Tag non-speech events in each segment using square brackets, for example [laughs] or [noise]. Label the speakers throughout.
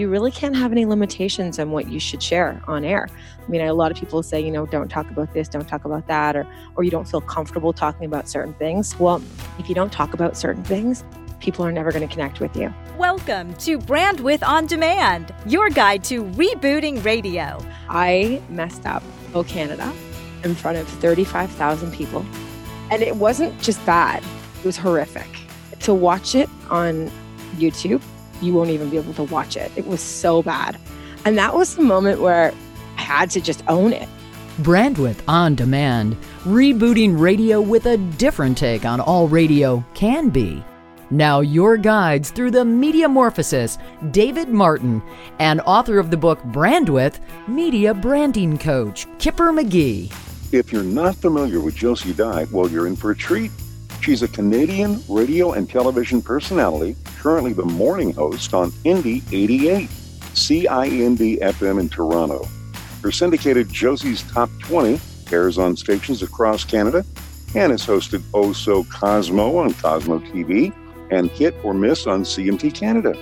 Speaker 1: you really can't have any limitations on what you should share on air. I mean, a lot of people say, you know, don't talk about this, don't talk about that, or or you don't feel comfortable talking about certain things. Well, if you don't talk about certain things, people are never going to connect with you.
Speaker 2: Welcome to Brandwidth On Demand, your guide to rebooting radio.
Speaker 1: I messed up O Canada in front of 35,000 people. And it wasn't just bad, it was horrific. To watch it on YouTube, you won't even be able to watch it. It was so bad. And that was the moment where I had to just own it.
Speaker 3: Brandwidth on demand, rebooting radio with a different take on all radio can be. Now, your guides through the Mediamorphosis, David Martin, and author of the book Brandwidth, media branding coach, Kipper McGee.
Speaker 4: If you're not familiar with Josie Dye, well, you're in for a treat. She's a Canadian radio and television personality, currently the morning host on Indie 88, CIND FM in Toronto. Her syndicated Josie's Top 20 airs on stations across Canada and has hosted Oh So Cosmo on Cosmo TV and Hit or Miss on CMT Canada.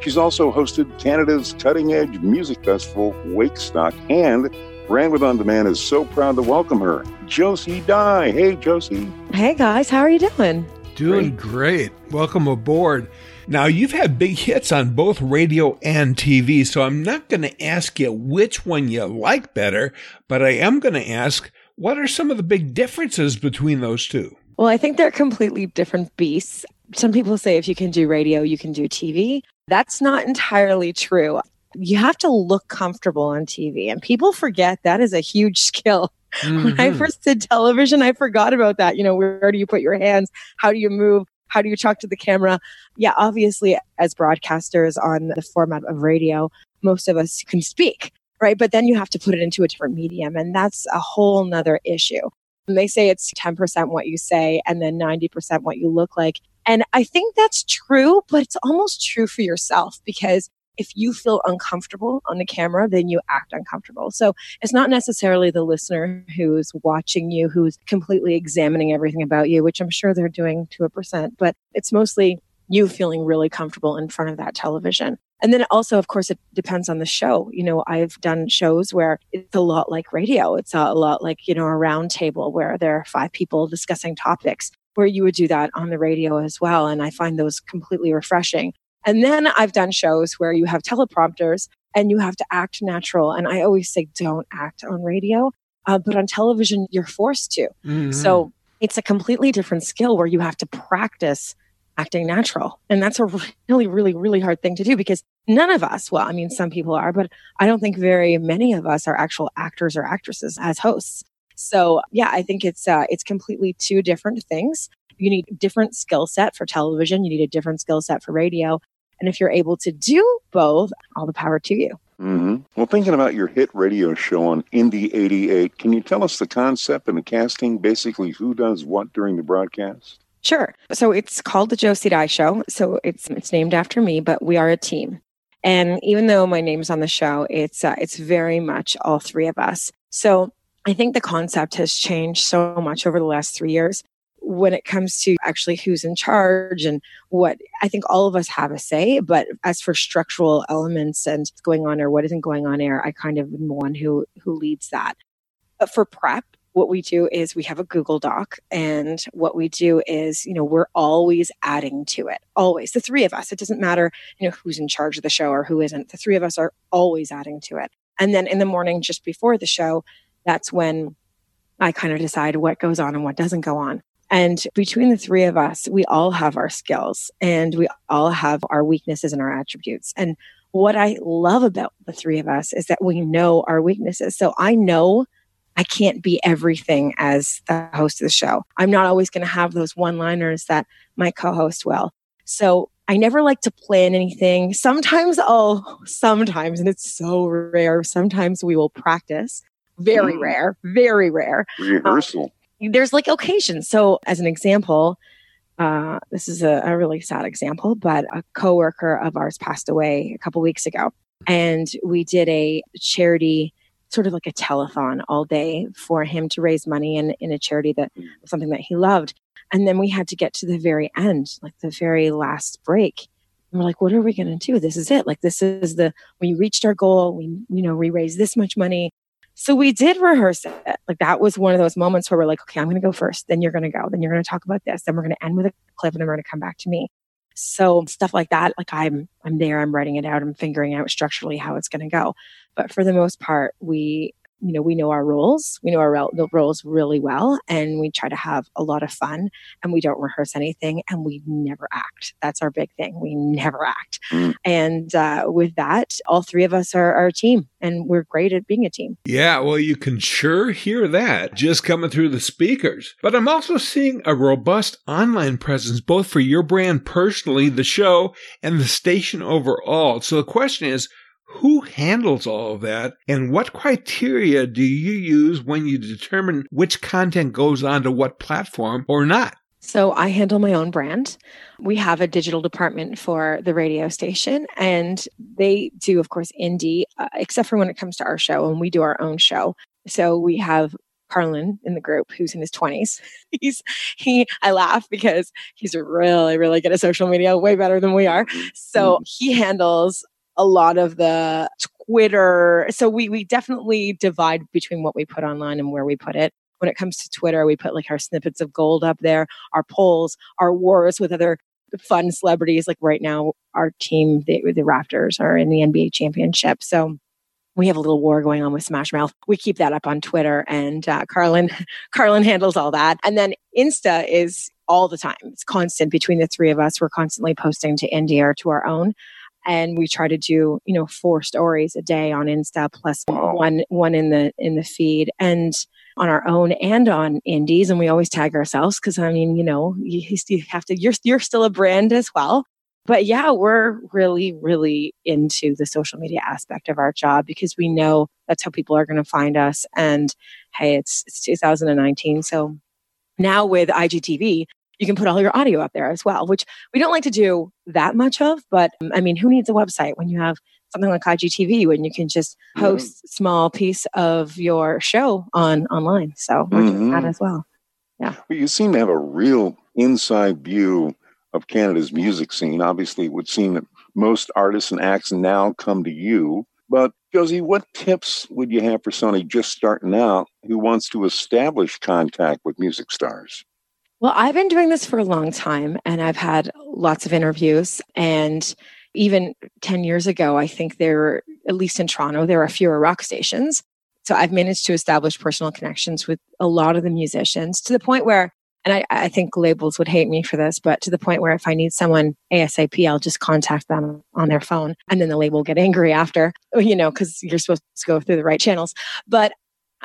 Speaker 4: She's also hosted Canada's cutting edge music festival, Wakestock, and Brandwidth On Demand is so proud to welcome her, Josie Dye. Hey, Josie.
Speaker 1: Hey, guys, how are you doing?
Speaker 5: Doing great. great. Welcome aboard. Now, you've had big hits on both radio and TV, so I'm not going to ask you which one you like better, but I am going to ask what are some of the big differences between those two?
Speaker 1: Well, I think they're completely different beasts. Some people say if you can do radio, you can do TV. That's not entirely true you have to look comfortable on TV. And people forget that is a huge [laughs] skill. Mm-hmm. When I mm-hmm. first did television, I forgot about that. You know, where do you put your hands? How do you move? How do you talk to the camera? Yeah, obviously, as broadcasters on the format of radio, most of us can speak, right? But then you have to put it into a different medium. And that's a whole nother issue. And they say it's 10% what you say and then 90% what you look like. And I think that's true, but it's almost true for yourself because if you feel uncomfortable on the camera, then you act uncomfortable. So it's not necessarily the listener who's watching you, who's completely examining everything about you, which I'm sure they're doing to a percent, but it's mostly you feeling really comfortable in front of that television. And then also, of course, it depends on the show. You know, I've done shows where it's a lot like radio. It's a lot like, you know, a round table where there are five people discussing topics where you would do that on the radio as well. And I find those completely refreshing. And then I've done shows where you have teleprompters and you have to act natural. And I always say, don't act on radio, uh, but on television, you're forced to. Mm-hmm. So it's a completely different skill where you have to practice acting natural. And that's a [laughs] really, really, really hard thing to do because none of us, well, I mean, some people are, but I don't think very many of us are actual actors or actresses as hosts. So yeah, I think it's, uh, it's completely two different things. You need different skill set for television. You need a different skill set for radio. And if you're able to do both, all the power to you.
Speaker 4: Mm-hmm. Well, thinking about your hit radio show on Indie 88, can you tell us the concept and the casting? Basically, who does what during the broadcast?
Speaker 1: Sure. So it's called the Josie Dye Show. So it's it's named after me, but we are a team. And even though my name's on the show, it's uh, it's very much all three of us. So I think the concept has changed so much over the last three years when it comes to actually who's in charge and what I think all of us have a say. But as for structural elements and going on or what isn't going on air, I kind of am the one who who leads that. But for prep, what we do is we have a Google Doc, and what we do is, you know, we're always adding to it. Always, the three of us. It doesn't matter, you know, who's in charge of the show or who isn't. The three of us are always adding to it. And then in the morning, just before the show, that's when I kind of decide what goes on and what doesn't go on. And between the three of us, we all have our skills and we all have our weaknesses and our attributes. And what I love about the three of us is that we know our weaknesses. So I know I can't be everything as the host of the show. I'm not always going to have those one liners that my co host will. So I never like to plan anything. Sometimes I'll, sometimes, and it's so rare, sometimes we will practice. Very mm. rare, very rare.
Speaker 4: Rehearsal. Um,
Speaker 1: there's like occasions. So, as an example, uh, this is a, a, really sad example, but a coworker of ours passed away a couple weeks ago, and we did a charity, sort of like a telethon all day for him to raise money in in a charity that something that he loved. And then we had to get to the very end, like the very last break, And we're like, what are we going to do? This is it. Like, this is the, we reached our goal. We, you know, we raised this much money. So we did rehearse it. Like that was one of those moments where we're like, okay, I'm going to go first. Then you're going to go. Then you're going to talk about this. Then we're going to end with a clip and then we're going to come back to me. So stuff like that, like I'm, I'm there, I'm writing it out, I'm figuring out structurally how it's going to go. But for the most part, we you know, we know our roles, we know our the roles really well, and we try to have a lot of fun and we don't rehearse anything and we never act. That's our big thing. We never act. Mm. And uh, with that, all three of us are, are a team and we're great at being a team.
Speaker 5: Yeah, well, you can sure hear that just coming through the speakers. But I'm also seeing a robust online presence, both for your brand personally, the show, and the station overall. So the question is, who handles all of that? And what criteria do you use when you determine which content goes onto what platform or not?
Speaker 1: So I handle my own brand. We have a digital department for the radio station, and they do, of course, indie, uh, except for when it comes to our show, and we do our own show. So we have Carlin in the group who's in his 20s. [laughs] He's he I laugh because he's really really good at social media, way better than we are. So mm-hmm. he handles a lot of the Twitter. So we we definitely divide between what we put online and where we put it. When it comes to Twitter, we put like our snippets of gold up there, our polls, our wars with other fun celebrities. Like right now, our team, the, the Raptors, are in the NBA championship. So we have a little war going on with Smash Mouth. We keep that up on Twitter, and uh, Carlin, [laughs] Carlin handles all that. And then Insta is all the time. It's constant between the three of us. We're constantly posting to Indie or to our own and we try to do you know four stories a day on insta plus one one in the in the feed and on our own and on indies and we always tag ourselves because i mean you know you, you have to you're you're still a brand as well. But yeah we're really really into the social media aspect of our job because we know that's how people are going to find us. And hey it's it's 2019 so now with igtv you can put all your audio up there as well, which we don't like to do that much of. But um, I mean, who needs a website when you have something like IGTV when you can just post yeah. small piece of your show on online? So we're mm-hmm. doing that mm-hmm. as well. Yeah.
Speaker 4: Well, you seem to have a real inside view of Canada's music scene. Obviously, it would seem that most artists and acts now come to you. But Josie, what tips would you have for somebody just starting out who wants to establish contact with music stars?
Speaker 1: Well, I've been doing this for a long time and I've had lots of interviews. And even 10 years ago, I think there were, at least in Toronto, there are fewer rock stations. So I've managed to establish personal connections with a lot of the musicians to the point where, and I, I think labels would hate me for this, but to the point where if I need someone ASAP, I'll just contact them on their phone and then the label will get angry after, you know, because you're supposed to go through the right channels. But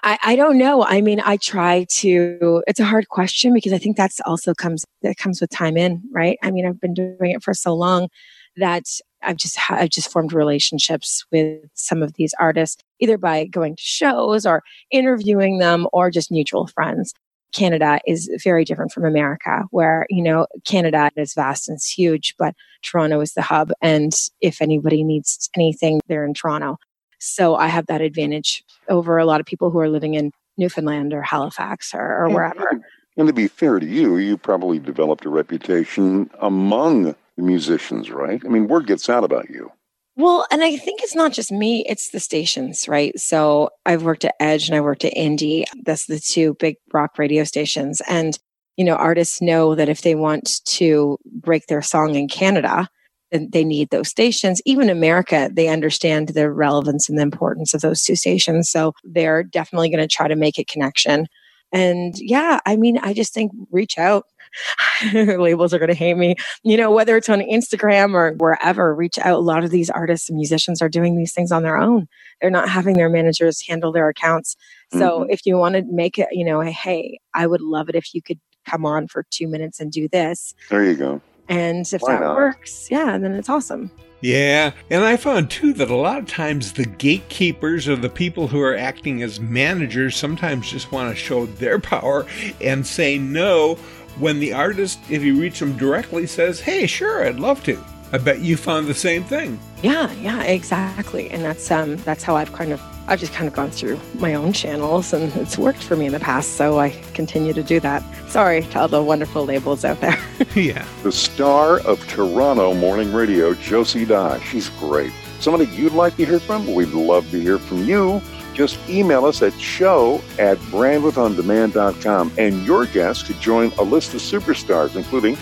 Speaker 1: I, I don't know. I mean, I try to, it's a hard question because I think that's also comes, that comes with time in, right? I mean, I've been doing it for so long that I've just, I've just formed relationships with some of these artists, either by going to shows or interviewing them or just mutual friends. Canada is very different from America, where, you know, Canada is vast and it's huge, but Toronto is the hub. And if anybody needs anything, they're in Toronto. So I have that advantage over a lot of people who are living in Newfoundland or Halifax or, or mm-hmm. wherever.
Speaker 4: And to be fair to you, you probably developed a reputation among the musicians, right? I mean, word gets out about you.
Speaker 1: Well, and I think it's not just me, it's the stations, right? So I've worked at Edge and I worked at Indie. That's the two big rock radio stations. And, you know, artists know that if they want to break their song in Canada, they need those stations. Even America, they understand the relevance and the importance of those two stations. So they're definitely going to try to make a connection. And yeah, I mean, I just think reach out. [laughs] Labels are going to hate me. You know, whether it's on Instagram or wherever, reach out. A lot of these artists and musicians are doing these things on their own. They're not having their managers handle their accounts. So mm-hmm. if you want to make it, you know, hey, I would love it if you could come on for two minutes and do this.
Speaker 4: There you go.
Speaker 1: And if Why that not? works, yeah, then it's awesome.
Speaker 5: Yeah, and I found too that a lot of times the gatekeepers or the people who are acting as managers sometimes just want to show their [laughs] power and say no when the artist, if you reach them directly, says, hey, sure, I'd love to. I bet you found the same thing.
Speaker 1: Yeah, yeah, exactly. And that's um that's how I've kind of I've just kind of gone through my own channels and it's worked for me in the past. So I continue to do that. Sorry to all the wonderful labels out there. [laughs] [laughs]
Speaker 5: yeah.
Speaker 4: The star of Toronto Morning Radio, Josie Dye. She's great. Somebody you'd like to hear from? We'd love to hear from you. Just email us at show at brandwidthondemand.com and your guest could join a list of superstars, including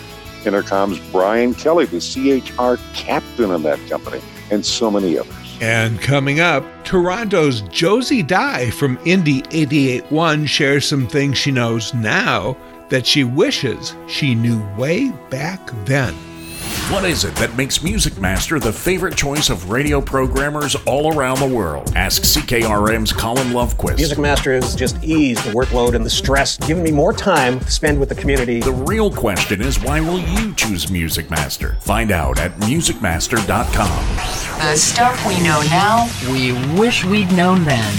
Speaker 4: Intercom's Brian Kelly, the CHR captain of that company, and so many others.
Speaker 5: And coming up, Toronto's Josie Dye from Indie 881 shares some things she knows now that she wishes she knew way back then.
Speaker 6: What is it that makes Music Master the favorite choice of radio programmers all around the world? Ask CKRM's Colin Lovequist.
Speaker 7: Music Master is just eased the workload and the stress, giving me more time to spend with the community.
Speaker 6: The real question is why will you choose Music Master? Find out at musicmaster.com.
Speaker 3: The stuff we know now, we wish we'd known then.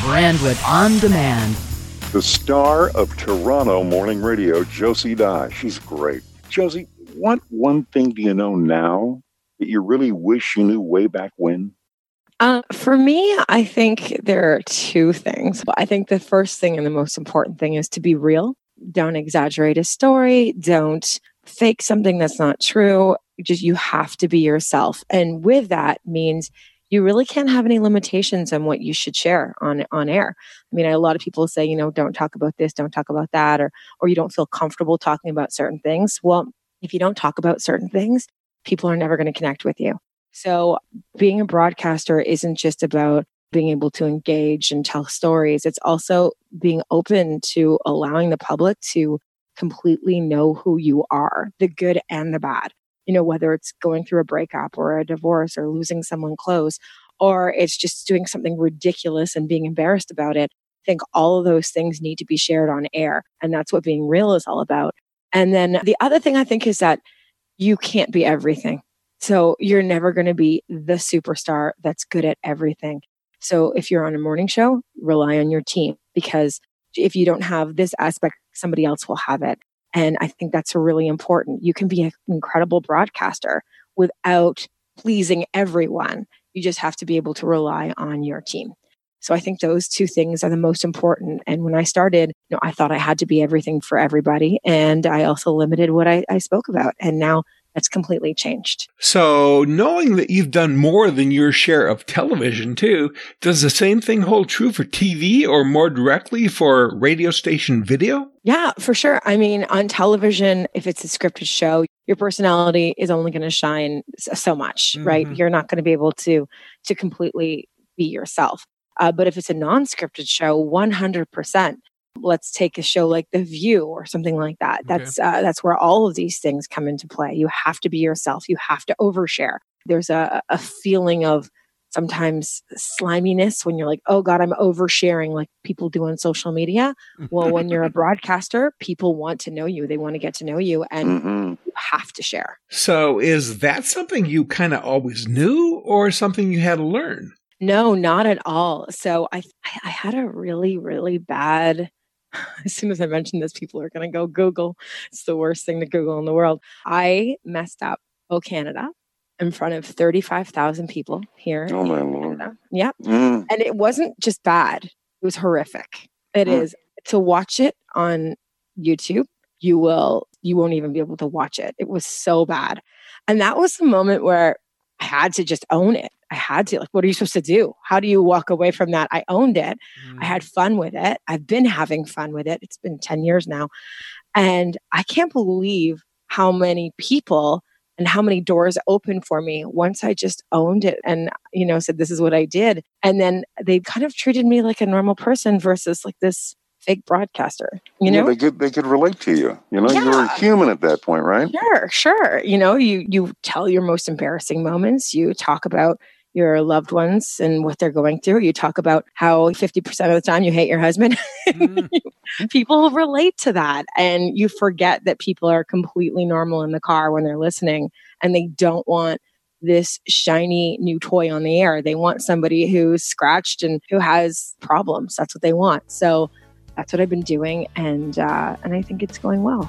Speaker 3: Brandwidth on demand.
Speaker 4: The star of Toronto Morning Radio, Josie Dye. She's great. Josie, what one thing do you know now that you really wish you knew way back when?
Speaker 1: Uh, for me, I think there are two things. I think the first thing and the most important thing is to be real. Don't exaggerate a story. Don't fake something that's not true. Just you have to be yourself. And with that means you really can't have any limitations on what you should share on on air. I mean, a lot of people say, you know, don't talk about this, don't talk about that, or or you don't feel comfortable talking about certain things. Well, if you don't talk about certain things, people are never going to connect with you. So being a broadcaster isn't just about being able to engage and tell stories. It's also being open to allowing the public to completely know who you are, the good and the bad. You know, whether it's going through a breakup or a divorce or losing someone close, or it's just doing something ridiculous and being embarrassed about it. I think all of those things need to be shared on air. And that's what being real is all about. And then the other thing I think is that you can't be everything. So you're never going to be the superstar that's good at everything. So if you're on a morning show, rely on your team because if you don't have this aspect, somebody else will have it. And I think that's really important. You can be an incredible broadcaster without pleasing everyone. You just have to be able to rely on your team. So I think those two things are the most important. And when I started, you know, I thought I had to be everything for everybody. And I also limited what I, I spoke about. And now that's completely changed.
Speaker 5: So, knowing that you've done more than your share of television too, does the same thing hold true for TV or more directly for radio station video?
Speaker 1: Yeah, for sure. I mean, on television, if it's a scripted show, your personality is only going to shine so much, mm-hmm. right? You're not going to be able to to completely be yourself. Uh, but if it's a non-scripted show, 100%. Let's take a show like The View or something like that. Okay. That's uh, that's where all of these things come into play. You have to be yourself. You have to overshare. There's a, a feeling of sometimes sliminess when you're like, oh God, I'm oversharing like people do on social media. Well, when you're a [laughs] broadcaster, people want to know you. They want to get to know you and mm-hmm. you have to share.
Speaker 5: So is that something you kind of always knew or something you had to learn?
Speaker 1: No, not at all. So I I had a really really bad [laughs] as soon as I mention this, people are going to go Google. It's the worst thing to Google in the world. I messed up Oh Canada in front of 35,000 people here.
Speaker 4: Oh, my Lord.
Speaker 1: Yep. Mm. And it wasn't just bad, it was horrific. It mm. is To watch it on YouTube, you will, you won't even be able to watch it. It was so bad. And that was the moment where I had to just own it. I had to. Like, what are you supposed to do? How do you walk away from that? I owned it. Mm. I had fun with it. I've been having fun with it. It's been 10 years now. And I can't believe how many people and how many doors opened for me once I just owned it and, you know, said, this is what I did. And then they kind of treated me like a normal person versus like this fake broadcaster. You know,
Speaker 4: yeah, they could they could relate to you. You know, yeah. you're a human at that point, right?
Speaker 1: Sure, sure. You know, you you tell your most embarrassing moments. You talk about your loved ones and what they're going through. You talk about how 50% of the time you hate your husband. Mm. [laughs] people relate to that. And you forget that people are completely normal in the car when they're listening and they don't want this shiny new toy on the air. They want somebody who's scratched and who has problems. That's what they want. So that's what I've been doing. And, uh, and I think it's going well.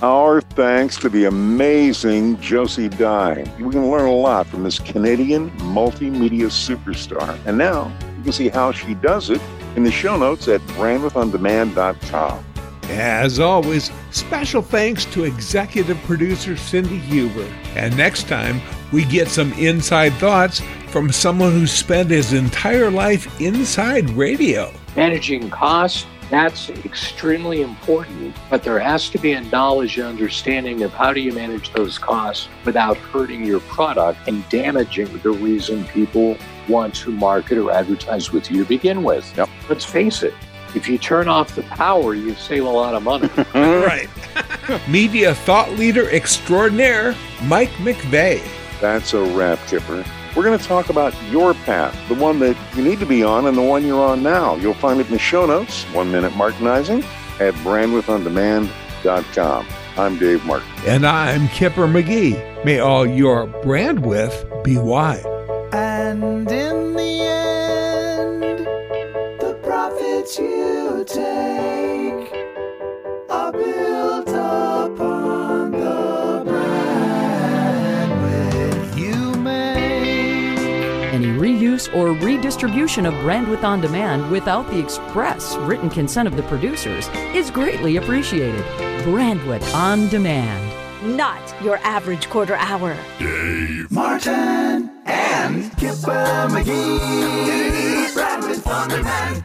Speaker 4: Our thanks to the amazing Josie Dye. We can learn a lot from this Canadian multimedia superstar. And now, You can see how she does it in the show notes at brandwidthondemand.com.
Speaker 5: As always, special thanks to executive producer Cindy Huber. And next time, we get some inside thoughts from someone who spent his entire life inside radio.
Speaker 8: Managing costs, that's extremely important, but there has to be a knowledge and understanding of how do you manage those costs without hurting your product and damaging the reason people want to market or advertise with you to begin with.
Speaker 4: Yep.
Speaker 8: Let's face it, if you turn off the power, you save a lot of money. [laughs]
Speaker 5: right. [laughs] Media thought leader extraordinaire, Mike McVay.
Speaker 4: That's a wrap, Kipper. We're going to talk about your path, the one that you need to be on and the one you're on now. You'll find it in the show notes, one minute martinizing, at brandwidthondemand.com. I'm Dave Martin.
Speaker 5: And I'm Kipper McGee. May all your brand width be wide.
Speaker 9: And in the end, the profits you take
Speaker 3: reuse or redistribution of Brandwidth On Demand without the express written consent of the producers is greatly appreciated. Brandwidth On Demand.
Speaker 2: Not your average quarter hour.
Speaker 9: Dave Martin and Kipper McGee. Brandwidth On Demand.